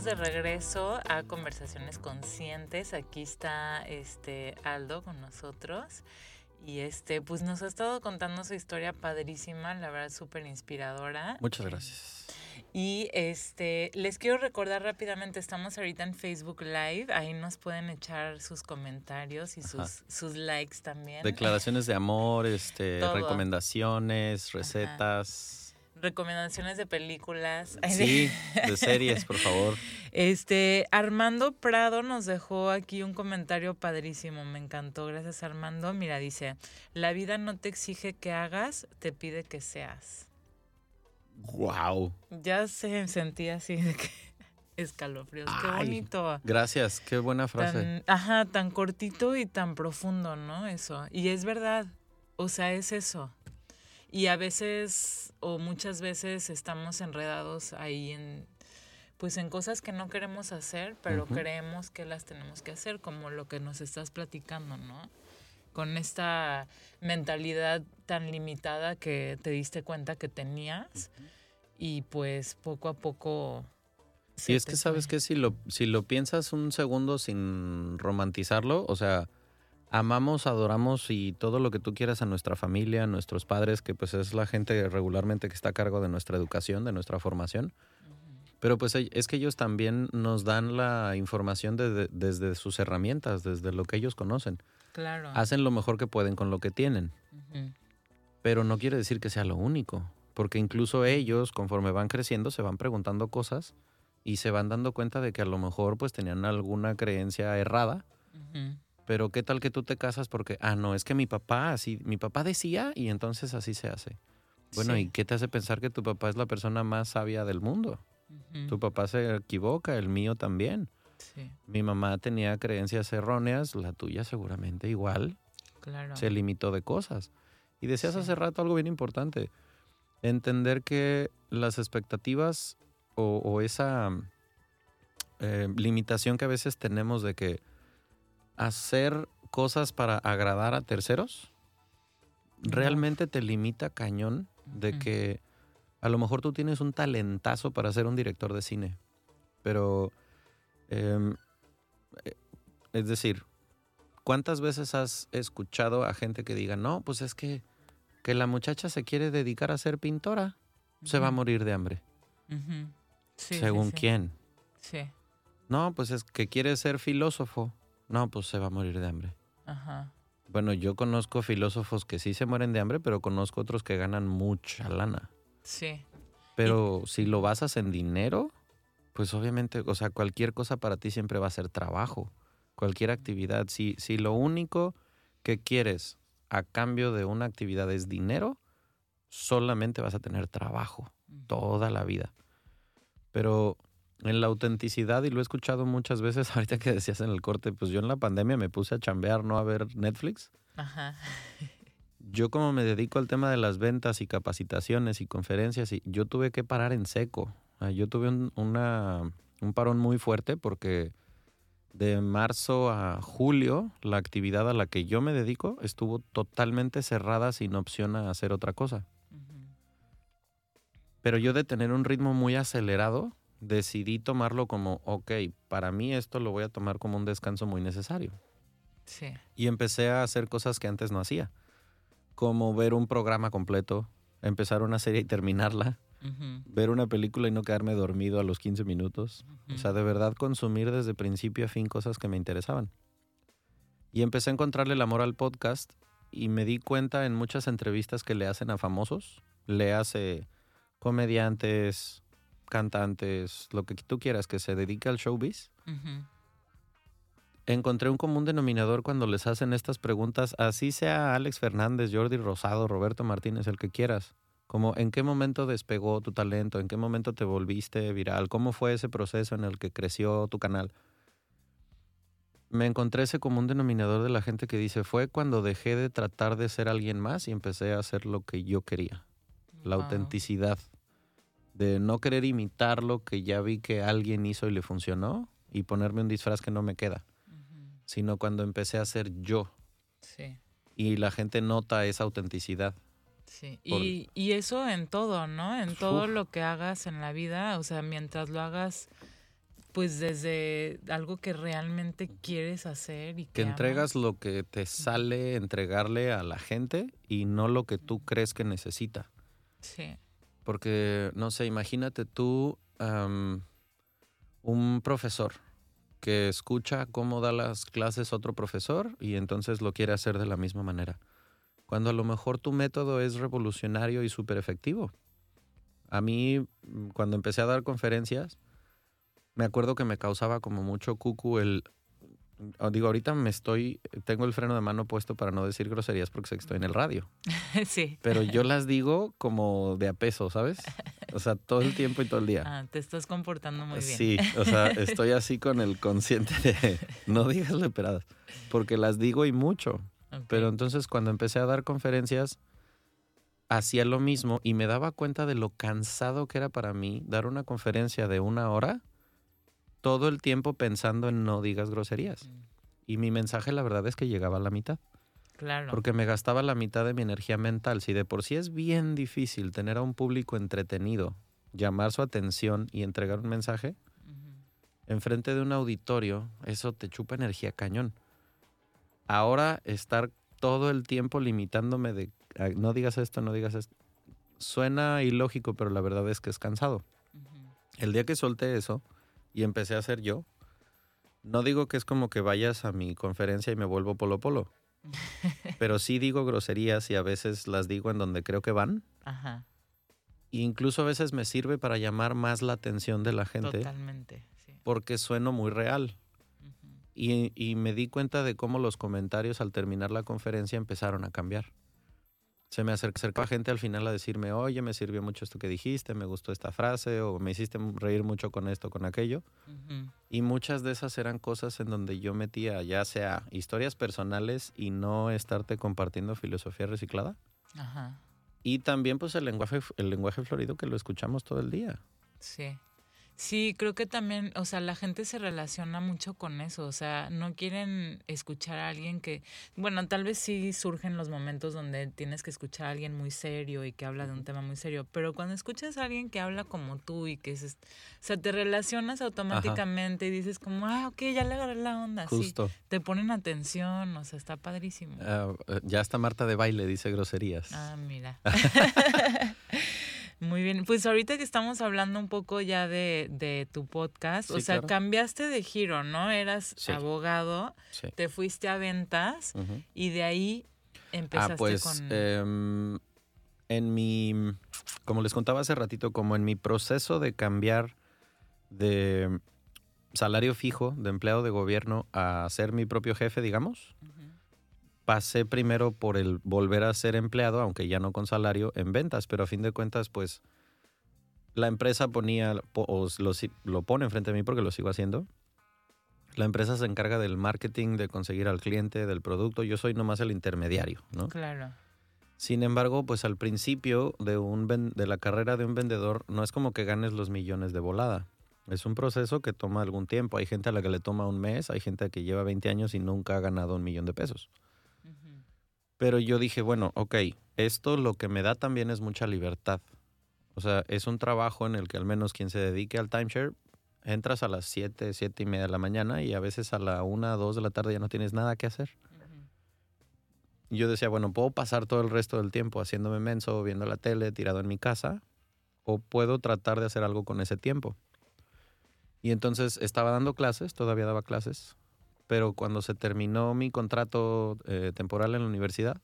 Bienvenidos de regreso a Conversaciones Conscientes. Aquí está este Aldo con nosotros. Y este, pues nos ha estado contando su historia padrísima, la verdad súper inspiradora. Muchas gracias. Y este, les quiero recordar rápidamente, estamos ahorita en Facebook Live, ahí nos pueden echar sus comentarios y sus, sus likes también. Declaraciones de amor, este, Todo. recomendaciones, recetas. Recomendaciones de películas. Sí, de series, por favor. Este, Armando Prado nos dejó aquí un comentario padrísimo, me encantó, gracias Armando. Mira, dice, la vida no te exige que hagas, te pide que seas. Wow. Ya se sentía así de que escalofríos, qué bonito. Gracias, qué buena frase. Tan, ajá, tan cortito y tan profundo, ¿no? Eso. Y es verdad, o sea, es eso. Y a veces, o muchas veces, estamos enredados ahí en, pues en cosas que no queremos hacer, pero creemos que las tenemos que hacer, como lo que nos estás platicando, ¿no? Con esta mentalidad tan limitada que te diste cuenta que tenías y pues poco a poco... Y es que sabes que si lo, si lo piensas un segundo sin romantizarlo, o sea, amamos, adoramos y todo lo que tú quieras a nuestra familia, a nuestros padres, que pues es la gente regularmente que está a cargo de nuestra educación, de nuestra formación. Pero pues ell- es que ellos también nos dan la información de- de- desde sus herramientas, desde lo que ellos conocen. Claro. Hacen lo mejor que pueden con lo que tienen. Pero no quiere decir que sea lo único, porque incluso ellos, conforme van creciendo, se van preguntando cosas y se van dando cuenta de que a lo mejor pues tenían alguna creencia errada. Pero qué tal que tú te casas porque, ah, no, es que mi papá así, mi papá decía y entonces así se hace. Bueno, Sí. ¿y qué te hace pensar que tu papá es la persona más sabia del mundo? Tu papá se equivoca, el mío también. Sí, Mi mamá tenía creencias erróneas, la tuya seguramente igual. claro. Se limitó de cosas. Y decías Sí. hace rato algo bien importante. Entender que las expectativas o, o esa eh, limitación que a veces tenemos de que hacer cosas para agradar a terceros realmente te limita cañón de Ujú. que a lo mejor tú tienes un talentazo para ser un director de cine, pero em, eh, es decir, ¿cuántas veces has escuchado a gente que diga, no, pues es que, que la muchacha se quiere dedicar a ser pintora, se va a morir de hambre? Sí, ¿Según sí. quién? Sí, No, pues es que quiere ser filósofo. No, pues se va a morir de hambre. ajá. Bueno, yo conozco filósofos que sí se mueren de hambre, pero conozco otros que ganan mucha lana. Sí, Pero si lo basas en dinero, pues obviamente, o sea, cualquier cosa para ti siempre va a ser trabajo. Cualquier actividad. Si, si lo único que quieres a cambio de una actividad es dinero, solamente vas a tener trabajo toda la vida. Pero en la autenticidad, y lo he escuchado muchas veces, ahorita que decías en el corte, pues yo en la pandemia me puse a chambear, no a ver Netflix. Ajá. Yo como me dedico al tema de las ventas y capacitaciones y conferencias, y yo tuve que parar en seco. Ah, Yo tuve un, una- un parón muy fuerte porque de marzo a julio la actividad a la que yo me dedico estuvo totalmente cerrada sin opción a hacer otra cosa. Pero yo de tener un ritmo muy acelerado, decidí tomarlo como, ok, para mí esto lo voy a tomar como un descanso muy necesario. Sí, Y empecé a hacer cosas que antes no hacía, como ver un programa completo, empezar una serie y terminarla, ver una película y no quedarme dormido a los 15 minutos. O sea, de verdad consumir desde principio a fin cosas que me interesaban. Y empecé a encontrarle el amor al podcast y me di cuenta en muchas entrevistas que le hacen a famosos, le hace comediantes, cantantes, lo que tú quieras que se dedique al showbiz. Encontré un común denominador cuando les hacen estas preguntas, así sea Alex Fernández, Jordi Rosado, Roberto Martínez, el que quieras. Como en qué momento despegó tu talento, en qué momento te volviste viral, cómo fue ese proceso en el que creció tu canal. Me encontré ese común denominador de la gente que dice, fue cuando dejé de tratar de ser alguien más y empecé a hacer lo que yo quería. La autenticidad. De no querer imitar lo que ya vi que alguien hizo y le funcionó y ponerme un disfraz que no me queda sino cuando empecé a ser yo Sí, y la gente nota esa autenticidad. sí. Por- Y, y eso en todo, ¿no? En todo Uf. lo que hagas en la vida, o sea, mientras lo hagas, pues desde algo que realmente quieres hacer y que, Que amas. entregas lo que te sale entregarle a la gente y no lo que tú crees que necesita. Sí, Porque, no sé, imagínate tú un profesor que escucha cómo da las clases otro profesor y entonces lo quiere hacer de la misma manera. Cuando a lo mejor tu método es revolucionario y súper efectivo. A mí, mm, cuando empecé a dar conferencias, me acuerdo que me causaba como mucho cucu el... Digo, ahorita me estoy, tengo el freno de mano puesto para no decir groserías porque sé que estoy en el radio sí. pero yo las digo como de a peso, ¿sabes? O sea, todo el tiempo y todo el día. Ah, te estás comportando muy bien. Sí, o sea, estoy así con el consciente de no digas leperadas, porque las digo y mucho. Pero entonces cuando empecé a dar conferencias, hacía lo mismo y me daba cuenta de lo cansado que era para mí dar una conferencia de una hora todo el tiempo pensando en no digas groserías. Mm, Y mi mensaje la verdad es que llegaba a la mitad. Claro. Porque me gastaba la mitad de mi energía mental. Si de por sí es bien difícil tener a un público entretenido, llamar su atención y entregar un mensaje, Ujú. enfrente de un auditorio, eso te chupa energía cañón. Ahora estar todo el tiempo limitándome de "Ay, no digas esto, no digas esto, suena ilógico, pero la verdad es que es cansado. El día que solté eso y empecé a ser yo, no digo que es como que vayas a mi conferencia y me vuelvo polo polo, pero sí digo groserías y a veces las digo en donde creo que van. Ajá. E incluso a veces me sirve para llamar más la atención de la gente Totalmente. Sí. porque sueno muy real. Y, y me di cuenta de cómo los comentarios al terminar la conferencia empezaron a cambiar. Se me acercaba gente al final a decirme, oye, me sirvió mucho esto que dijiste, me gustó esta frase, o me hiciste reír mucho con esto, con aquello. Y muchas de esas eran cosas en donde yo metía ya sea historias personales y no estarte compartiendo filosofía reciclada. Ajá. Y también pues el lenguaje, el lenguaje florido que lo escuchamos todo el día. Sí. Sí, creo que también, o sea, la gente se relaciona mucho con eso, o sea, no quieren escuchar a alguien que, bueno, tal vez sí surgen los momentos donde tienes que escuchar a alguien muy serio y que habla de un tema muy serio, pero cuando escuchas a alguien que habla como tú y que, es, o sea, te relacionas automáticamente y dices como, ah, ok, ya le agarré la onda, Justo. sí, te ponen atención, o sea, está padrísimo. Ah, eh, ya está Marta de baile, dice groserías. Ah, mira. Muy bien, pues ahorita que estamos hablando un poco ya de, tu podcast, o sea, cambiaste de giro, ¿no? Eras abogado, te fuiste a ventas y de ahí empezaste ah, pues, con... Em, en mi, como les contaba hace ratito, como en mi proceso de cambiar de salario fijo, de empleado de gobierno, a ser mi propio jefe, digamos, pasé primero por el volver a ser empleado, aunque ya no con salario, en ventas, pero a fin de cuentas, pues la empresa ponía, o lo, lo pone enfrente de mí porque lo sigo haciendo. La empresa se encarga del marketing, de conseguir al cliente, del producto. Yo soy nomás el intermediario, ¿no? Claro. Sin embargo, pues al principio de, un de la carrera de un vendedor no es como que ganes los millones de volada. Es un proceso que toma algún tiempo. Hay gente a la que le toma un mes, hay gente que lleva 20 años y nunca ha ganado un millón de pesos. Pero yo dije, bueno, ok, esto lo que me da también es mucha libertad. O sea, es un trabajo en el que al menos quien se dedique al timeshare, entras a las 7, 7 y media de la mañana y a veces a la 1, 2 de la tarde ya no tienes nada que hacer. Yo decía, bueno, puedo pasar todo el resto del tiempo haciéndome menso, viendo la tele, tirado en mi casa, o puedo tratar de hacer algo con ese tiempo. Y entonces estaba dando clases, todavía daba clases, pero cuando se terminó mi contrato eh, temporal en la universidad,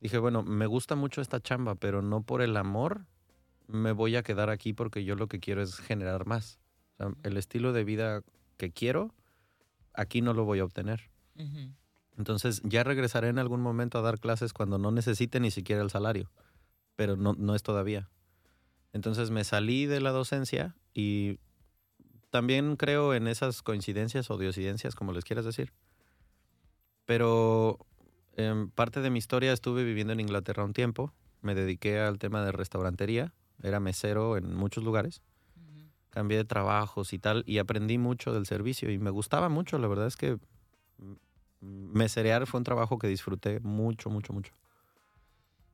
dije, bueno, me gusta mucho esta chamba, pero no por el amor me voy a quedar aquí porque yo lo que quiero es generar más. el estilo de vida que quiero, aquí no lo voy a obtener. Entonces ya regresaré en algún momento a dar clases cuando no necesite ni siquiera el salario, pero no, no es todavía. Entonces me salí de la docencia y también creo en esas coincidencias o diosidencias, como les quieras decir. Pero en parte de mi historia estuve viviendo en Inglaterra un tiempo. Me dediqué al tema de restaurantería. Era mesero en muchos lugares. Cambié de trabajos y tal. Y aprendí mucho del servicio. Y me gustaba mucho. La verdad es que meserear fue un trabajo que disfruté mucho, mucho, mucho.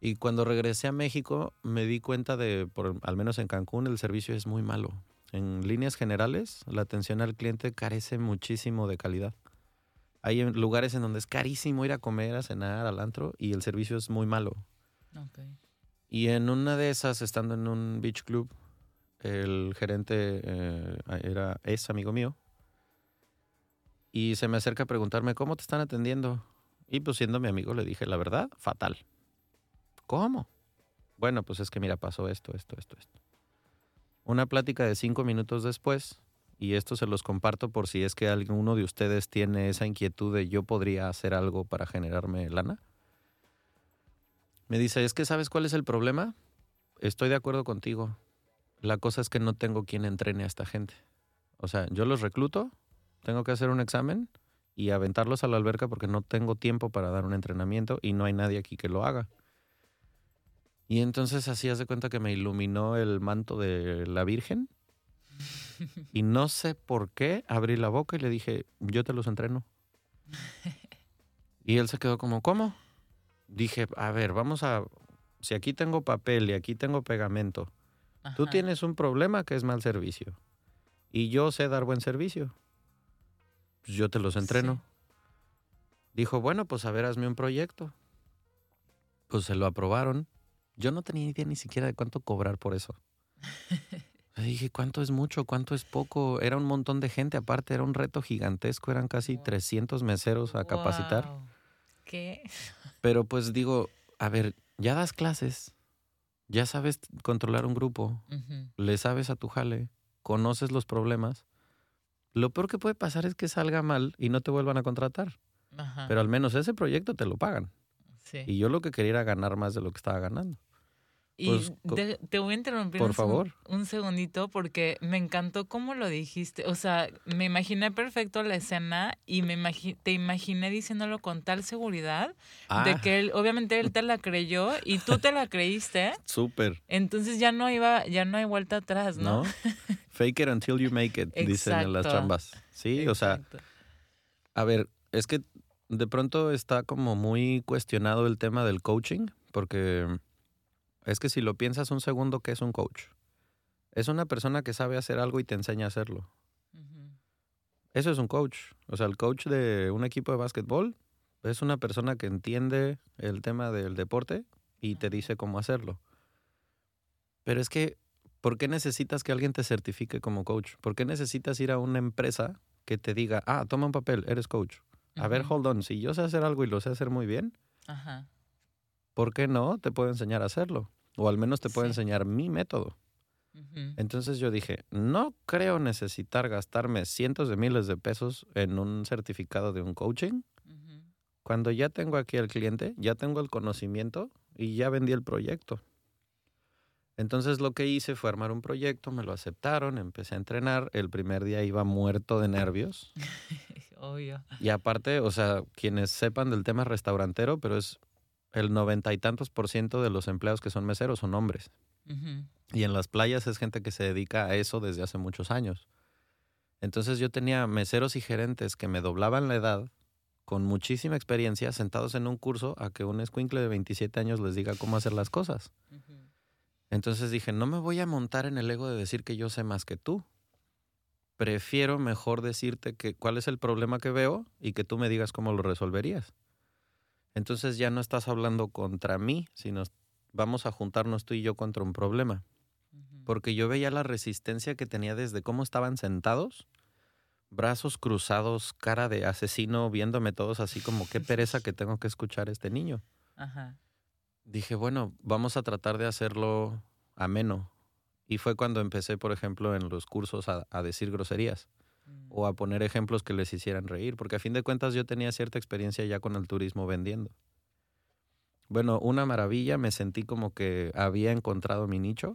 Y cuando regresé a México me di cuenta de, por, al menos en Cancún, el servicio es muy malo en líneas generales, la atención al cliente carece muchísimo de calidad. Hay lugares en donde es carísimo ir a comer, a cenar, al antro y el servicio es muy malo. Y en una de esas, estando en un beach club, el gerente eh, era, es amigo mío y se me acerca a preguntarme cómo te están atendiendo. Y pues siendo mi amigo le dije, la verdad, fatal. ¿Cómo? Bueno, pues es que mira, pasó esto, esto, esto, esto. Una plática de cinco minutos después, y esto se los comparto por si es que alguno de ustedes tiene esa inquietud de yo podría hacer algo para generarme lana. Me dice, es que sabes cuál es el problema. Estoy de acuerdo contigo. La cosa es que no tengo quien entrene a esta gente. O sea, yo los recluto, tengo que hacer un examen y aventarlos a la alberca porque no tengo tiempo para dar un entrenamiento y no hay nadie aquí que lo haga. Y entonces así hace cuenta que me iluminó el manto de la Virgen. Y no sé por qué abrí la boca y le dije, yo te los entreno. Y él se quedó como, ¿cómo? Dije, a ver, vamos a, si aquí tengo papel y aquí tengo pegamento, tú tienes un problema que es mal servicio. Y yo sé dar buen servicio. Pues yo te los entreno. Dijo, bueno, pues a ver, hazme un proyecto. Pues se lo aprobaron. Yo no tenía idea ni siquiera de cuánto cobrar por eso. dije, ¿cuánto es mucho? ¿Cuánto es poco? Era un montón de gente, aparte era un reto gigantesco, eran casi 300 meseros a capacitar. ¿Qué? Pero pues digo, a ver, ya das clases, ya sabes controlar un grupo, le sabes a tu jale, conoces los problemas. Lo peor que puede pasar es que salga mal y no te vuelvan a contratar. Pero al menos ese proyecto te lo pagan. Sí. Y yo lo que quería era ganar más de lo que estaba ganando. Y Pues, de- te voy a interrumpir por un, favor. un segundito porque me encantó cómo lo dijiste. O sea, me imaginé perfecto la escena y me imagi- te imaginé diciéndolo con tal seguridad de Ah, que él, obviamente él te la creyó y tú te la creíste. súper, Entonces ya no iba, ya no hay vuelta atrás, ¿no? ¿no? Fake it until you make it, dicen en las chambas. Sí, o sea, a ver, es que de pronto está como muy cuestionado el tema del coaching, porque es que si lo piensas un segundo, ¿qué es un coach? Es una persona que sabe hacer algo y te enseña a hacerlo. Eso es un coach. O sea, el coach de un equipo de básquetbol es una persona que entiende el tema del deporte y te dice cómo hacerlo. Pero es que, ¿por qué necesitas que alguien te certifique como coach? ¿Por qué necesitas ir a una empresa que te diga, ah, toma un papel, eres coach? A ver, hold on, si yo sé hacer algo y lo sé hacer muy bien, Ajá. ¿por qué no te puedo enseñar a hacerlo? O al menos te puedo Sí. enseñar mi método. Entonces yo dije, no creo necesitar gastarme cientos de miles de pesos en un certificado de un coaching cuando ya tengo aquí al cliente, ya tengo el conocimiento y ya vendí el proyecto. Entonces lo que hice fue armar un proyecto, me lo aceptaron, empecé a entrenar, el primer día iba muerto de nervios Obvio. y aparte, o sea, quienes sepan del tema restaurantero, pero es el noventa y tantos por ciento de los empleados que son meseros son hombres. Y en las playas es gente que se dedica a eso desde hace muchos años. Entonces yo tenía meseros y gerentes que me doblaban la edad con muchísima experiencia sentados en un curso a que un escuincle de 27 años les diga cómo hacer las cosas. Entonces dije, no me voy a montar en el ego de decir que yo sé más que tú. Prefiero mejor decirte que cuál es el problema que veo y que tú me digas cómo lo resolverías. Entonces ya no estás hablando contra mí, sino vamos a juntarnos tú y yo contra un problema porque yo veía la resistencia que tenía desde cómo estaban sentados, brazos cruzados, cara de asesino, viéndome todos así como qué pereza que tengo que escuchar a este niño. Ajá. Dije, bueno, vamos a tratar de hacerlo ameno. Y fue cuando empecé, por ejemplo, en los cursos a, a decir groserías Mm. o a poner ejemplos que les hicieran reír, porque a fin de cuentas yo tenía cierta experiencia ya con el turismo vendiendo. Bueno, una maravilla, me sentí como que había encontrado mi nicho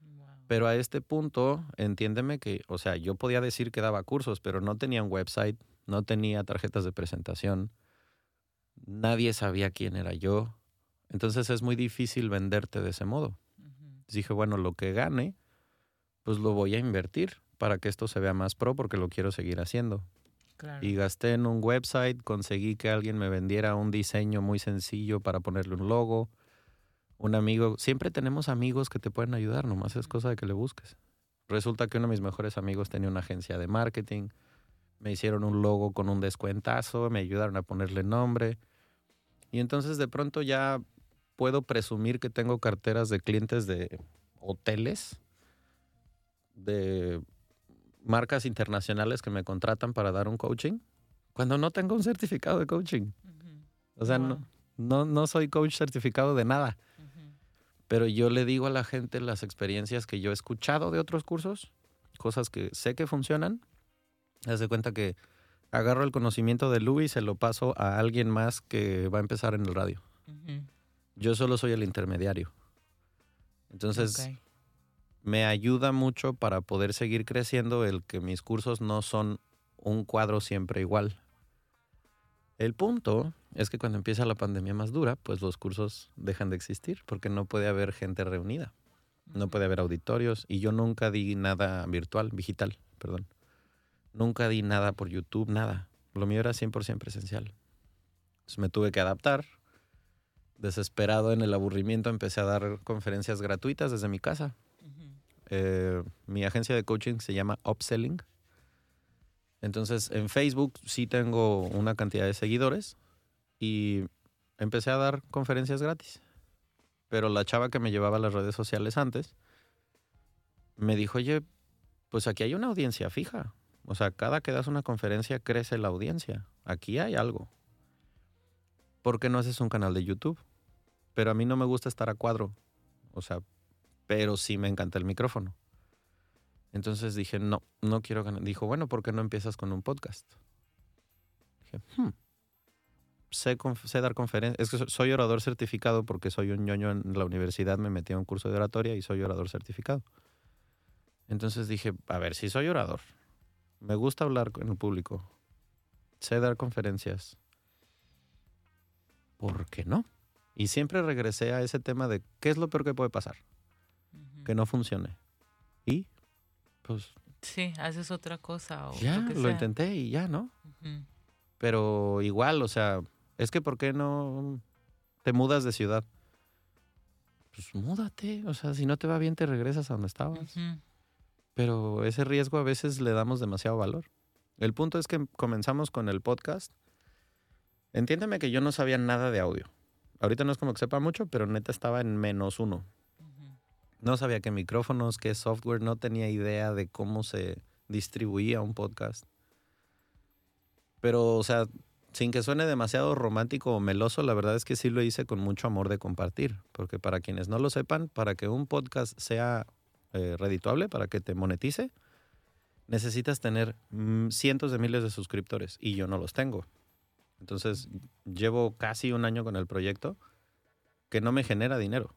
Wow. pero a este punto, entiéndeme que, o sea, yo podía decir que daba cursos, pero no tenía un website, no tenía tarjetas de presentación, nadie sabía quién era yo. Entonces es muy difícil venderte de ese modo. Dije, bueno, lo que gane, pues lo voy a invertir para que esto se vea más pro porque lo quiero seguir haciendo. Claro. Y gasté en un website, conseguí que alguien me vendiera un diseño muy sencillo para ponerle un logo. Un amigo, siempre tenemos amigos que te pueden ayudar, nomás es cosa de que le busques. Resulta que uno de mis mejores amigos tenía una agencia de marketing, me hicieron un logo con un descuentazo, me ayudaron a ponerle nombre. Y entonces de pronto ya puedo presumir que tengo carteras de clientes de hoteles, de marcas internacionales que me contratan para dar un coaching, cuando no tengo un certificado de coaching. O sea, Wow. no, no, no soy coach certificado de nada. Pero yo le digo a la gente las experiencias que yo he escuchado de otros cursos, cosas que sé que funcionan. Haz de cuenta que agarro el conocimiento de Luis y se lo paso a alguien más que va a empezar en el radio. Ujú. Yo solo soy el intermediario. Entonces, me ayuda mucho para poder seguir creciendo el que mis cursos no son un cuadro siempre igual. El punto es que cuando empieza la pandemia más dura, pues los cursos dejan de existir porque no puede haber gente reunida, no puede haber auditorios y yo nunca di nada virtual, digital, perdón. Nunca di nada por YouTube, nada. Lo mío era 100% presencial. Entonces me tuve que adaptar. Desesperado en el aburrimiento empecé a dar conferencias gratuitas desde mi casa. Eh, mi agencia de coaching se llama Upselling. Entonces, en Facebook sí tengo una cantidad de seguidores y empecé a dar conferencias gratis. Pero la chava que me llevaba a las redes sociales antes me dijo, oye, pues aquí hay una audiencia fija. O sea, cada que das una conferencia crece la audiencia. Aquí hay algo. ¿Por qué no haces un canal de YouTube? Pero a mí no me gusta estar a cuadro. O sea, pero sí me encanta el micrófono. Entonces dije, no, no quiero ganar. Dijo, bueno, ¿por qué no empiezas con un podcast? Dije, "Hmm, sé, dar conferencias. Es que so- soy orador certificado porque soy un ñoño en la universidad, me metí a un curso de oratoria y soy orador certificado. Entonces dije, a ver, si soy orador, me gusta hablar con el público, sé dar conferencias, ¿por qué no? Y siempre regresé a ese tema de qué es lo peor que puede pasar, Ujú. que no funcione. Y pues Sí, haces otra cosa o ya, lo que lo sea. intenté y ya, ¿no? Ujú. Pero igual, o sea, es que ¿por qué no te mudas de ciudad? Pues múdate, o sea, si no te va bien te regresas a donde estabas. Ujú. Pero ese riesgo a veces le damos demasiado valor. El punto es que comenzamos con el podcast. Entiéndeme que yo no sabía nada de audio. Ahorita no es como que sepa mucho, pero neta estaba en menos uno. No sabía qué micrófonos, qué software, no tenía idea de cómo se distribuía un podcast. Pero, o sea, sin que suene demasiado romántico o meloso, la verdad es que sí lo hice con mucho amor de compartir. Porque para quienes no lo sepan, para que un podcast sea eh, redituable, para que te monetice, necesitas tener mm, cientos de miles de suscriptores y yo no los tengo. Entonces, llevo casi un año con el proyecto que no me genera dinero.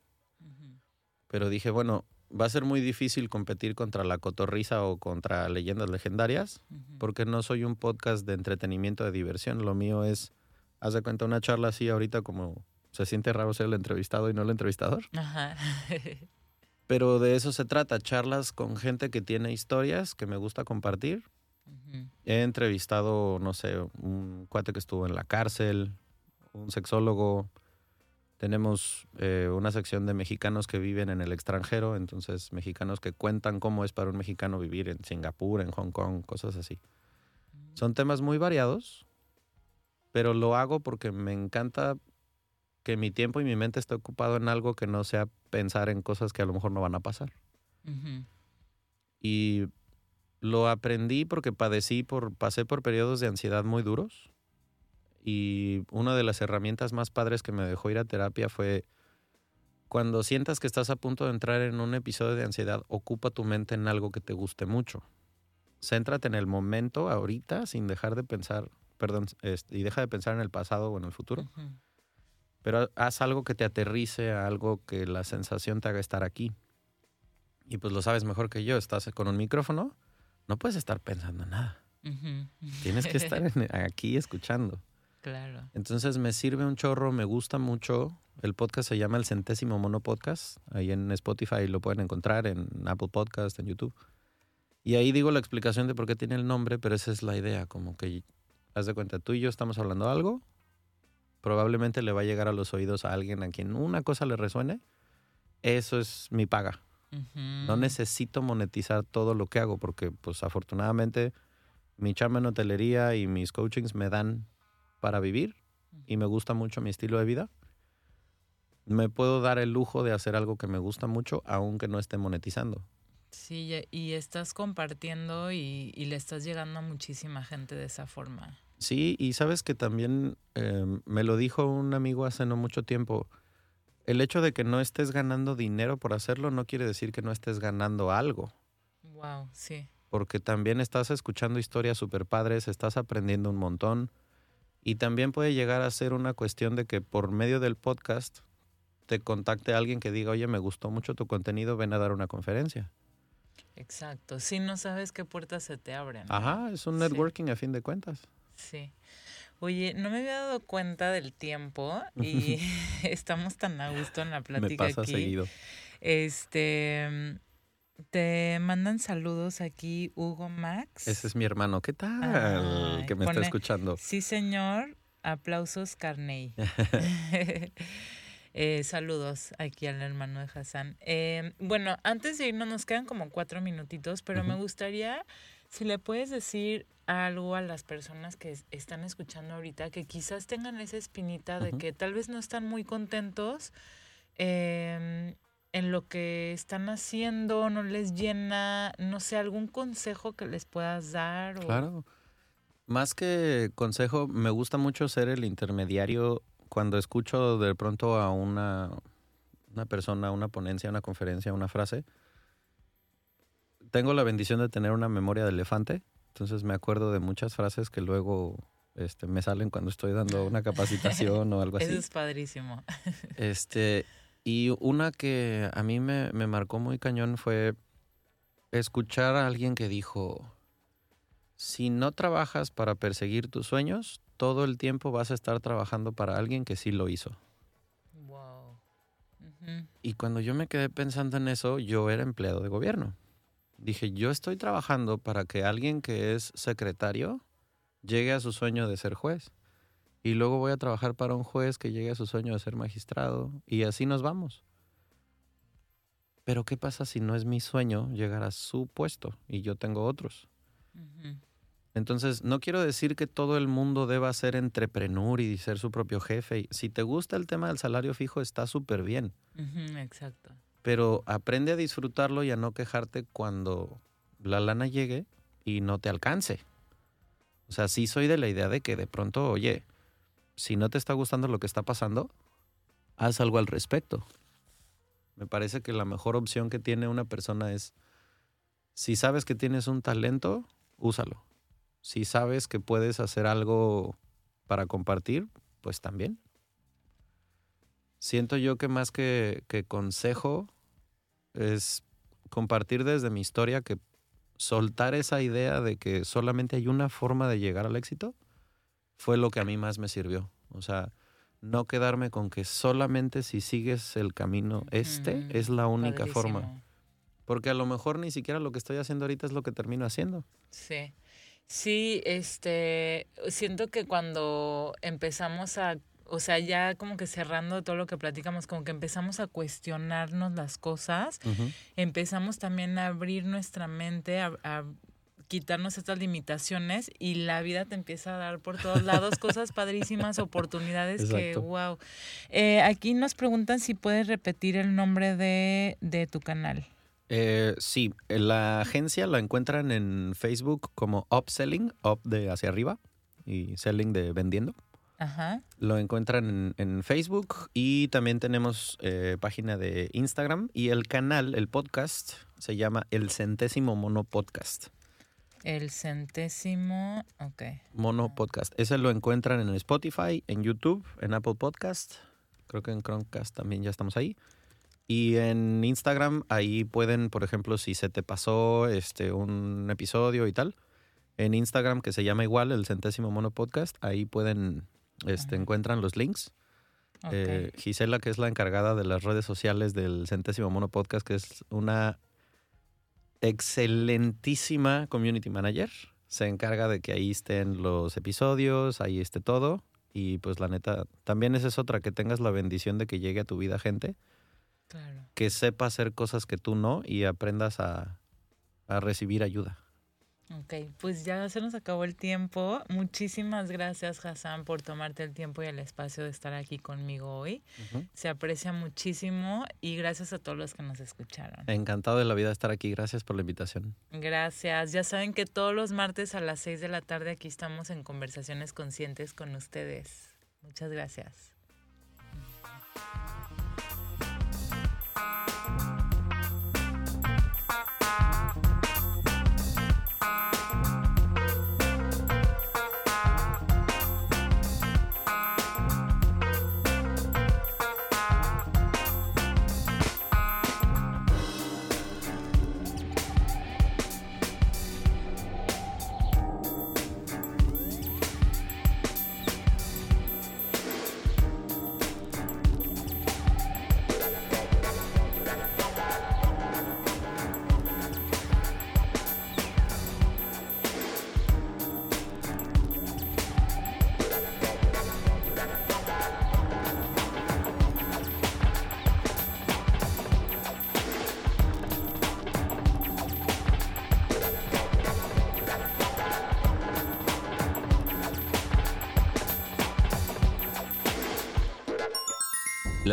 Pero dije, bueno, va a ser muy difícil competir contra la cotorriza o contra leyendas legendarias, porque no soy un podcast de entretenimiento, de diversión. Lo mío es, haz de cuenta, una charla así ahorita como se siente raro ser el entrevistado y no el entrevistador. Ajá. Pero de eso se trata, charlas con gente que tiene historias que me gusta compartir. Ujú. He entrevistado, no sé, un cuate que estuvo en la cárcel, un sexólogo. Tenemos eh, una sección de mexicanos que viven en el extranjero, entonces mexicanos que cuentan cómo es para un mexicano vivir en Singapur, en Hong Kong, cosas así. Son temas muy variados, pero lo hago porque me encanta que mi tiempo y mi mente esté ocupado en algo que no sea pensar en cosas que a lo mejor no van a pasar. Ujú. Y lo aprendí porque padecí por, pasé por periodos de ansiedad muy duros. Y una de las herramientas más padres que me dejó ir a terapia fue cuando sientas que estás a punto de entrar en un episodio de ansiedad, ocupa tu mente en algo que te guste mucho. Céntrate en el momento, ahorita, sin dejar de pensar, perdón, y deja de pensar en el pasado o en el futuro. Pero haz algo que te aterrice a algo que la sensación te haga estar aquí. Y pues lo sabes mejor que yo, estás con un micrófono, no puedes estar pensando en nada. Tienes que estar en- aquí escuchando. Claro. Entonces me sirve un chorro, me gusta mucho. El podcast se llama El Centésimo Mono Podcast. Ahí en Spotify lo pueden encontrar, en Apple Podcast, en YouTube. Y ahí digo la explicación de por qué tiene el nombre, pero esa es la idea, como que haz de cuenta, tú y yo estamos hablando de algo, probablemente le va a llegar a los oídos a alguien a quien una cosa le resuene. Eso es mi paga. No necesito monetizar todo lo que hago porque, pues, afortunadamente, mi chamba en hotelería y mis coachings me dan para vivir y me gusta mucho mi estilo de vida. Me puedo dar el lujo de hacer algo que me gusta mucho, aunque no esté monetizando. Sí, y- y estás compartiendo y, y le estás llegando a muchísima gente de esa forma. Sí, y sabes que también eh, me lo dijo un amigo hace no mucho tiempo. El hecho de que no estés ganando dinero por hacerlo no quiere decir que no estés ganando algo. Wow, sí. porque también estás escuchando historias super padres, estás aprendiendo un montón y también puede llegar a ser una cuestión de que por medio del podcast te contacte alguien que diga, oye, me gustó mucho tu contenido, ven a dar una conferencia. Exacto. Sí, no sabes qué puertas se te abren. ¿no? Ajá, es un Sí. networking a fin de cuentas. Sí. Oye, no me había dado cuenta del tiempo y estamos tan a gusto en la Me plática pasa aquí. seguido. Este, te mandan saludos aquí Hugo Max. Ese es mi hermano. ¿Qué tal? Ay, que me está escuchando. Sí, señor. Aplausos, Carney. Eh, saludos aquí al hermano de Hassan. Eh, bueno, antes de irnos, nos quedan como cuatro minutitos, pero me gustaría, si le puedes decir algo a las personas que es- están escuchando ahorita, que quizás tengan esa espinita de que tal vez no están muy contentos em, en lo que están haciendo, no les llena, no sé, algún consejo que les puedas dar. o- Claro. Más que consejo, me gusta mucho ser el intermediario cuando escucho de pronto a una, una persona, una ponencia, una conferencia, una frase. Tengo la bendición de tener una memoria de elefante, entonces me acuerdo de muchas frases que luego Este, me salen cuando estoy dando una capacitación o algo así. Eso es padrísimo. Este, y una que a mí me, me marcó muy cañón fue escuchar a alguien que dijo, si no trabajas para perseguir tus sueños, todo el tiempo vas a estar trabajando para alguien que sí lo hizo. Wow. Y cuando yo me quedé pensando en eso, yo era empleado de gobierno. Dije, yo estoy trabajando para que alguien que es secretario llegue a su sueño de ser juez. Y luego voy a trabajar para un juez que llegue a su sueño de ser magistrado. Y así nos vamos. Pero ¿qué pasa si no es mi sueño llegar a su puesto y yo tengo otros? Entonces, no quiero decir que todo el mundo deba ser entrepreneur y ser su propio jefe. Si te gusta el tema del salario fijo, está súper bien. exacto. Pero aprende a disfrutarlo y a no quejarte cuando la lana llegue y no te alcance. O sea, sí soy de la idea de que de pronto, oye, si no te está gustando lo que está pasando, haz algo al respecto. Me parece que la mejor opción que tiene una persona es, si sabes que tienes un talento, úsalo. Si sabes que puedes hacer algo para compartir, pues también. Siento yo que más que, que consejo es compartir desde mi historia que soltar esa idea de que solamente hay una forma de llegar al éxito fue lo que a mí más me sirvió. O sea, no quedarme con que solamente si sigues el camino este es la única forma. Porque a lo mejor ni siquiera lo que estoy haciendo ahorita es lo que termino haciendo. Sí. Sí, este, siento que cuando empezamos a o sea, ya como que cerrando todo lo que platicamos, como que empezamos a cuestionarnos las cosas, empezamos también a abrir nuestra mente, a, quitarnos estas limitaciones y la vida te empieza a dar por todos lados cosas padrísimas, oportunidades que, wow. Eh, aquí nos preguntan si puedes repetir el nombre de, de tu canal. Eh, sí, la agencia la encuentran en Facebook como Upselling, Up de hacia arriba y Selling de vendiendo. Ajá. Lo encuentran en, Facebook y también tenemos eh, página de Instagram y el canal, el podcast, se llama El Centésimo Mono Podcast. El centésimo, ok. Mono Podcast. Ese lo encuentran en Spotify, en YouTube, en Apple Podcast. Creo que en Chromecast también ya estamos ahí. Y en Instagram, ahí pueden, por ejemplo, si se te pasó este un episodio y tal, en Instagram que se llama igual el centésimo mono podcast, ahí pueden este, encuentran los links. Eh, Gisela, que es la encargada de las redes sociales del Centésimo Mono Podcast, que es una excelentísima community manager. Se encarga de que ahí estén los episodios, ahí esté todo. Y pues la neta, también esa es otra, que tengas la bendición de que llegue a tu vida gente. Que sepa hacer cosas que tú no y aprendas a recibir ayuda. Ok, pues ya se nos acabó el tiempo. Muchísimas gracias, Hassan, por tomarte el tiempo y el espacio de estar aquí conmigo hoy. Se aprecia muchísimo y gracias a todos los que nos escucharon. Encantado de la vida de estar aquí. Gracias por la invitación. Gracias. Ya saben que todos los martes a las 6 de la tarde aquí estamos en Conversaciones Conscientes con ustedes. Muchas gracias.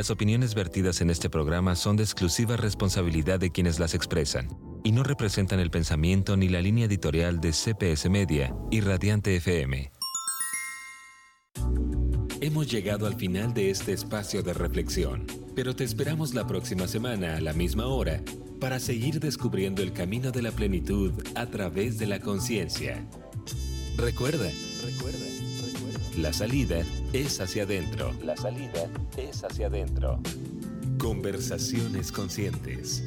Las opiniones vertidas en este programa son de exclusiva responsabilidad de quienes las expresan y no representan el pensamiento ni la línea editorial de CPS Media y Radiante FM. Hemos llegado al final de este espacio de reflexión, pero te esperamos la próxima semana a la misma hora para seguir descubriendo el camino de la plenitud a través de la conciencia. Recuerda, recuerda, La salida es hacia adentro. La salida es hacia adentro. Conversaciones conscientes.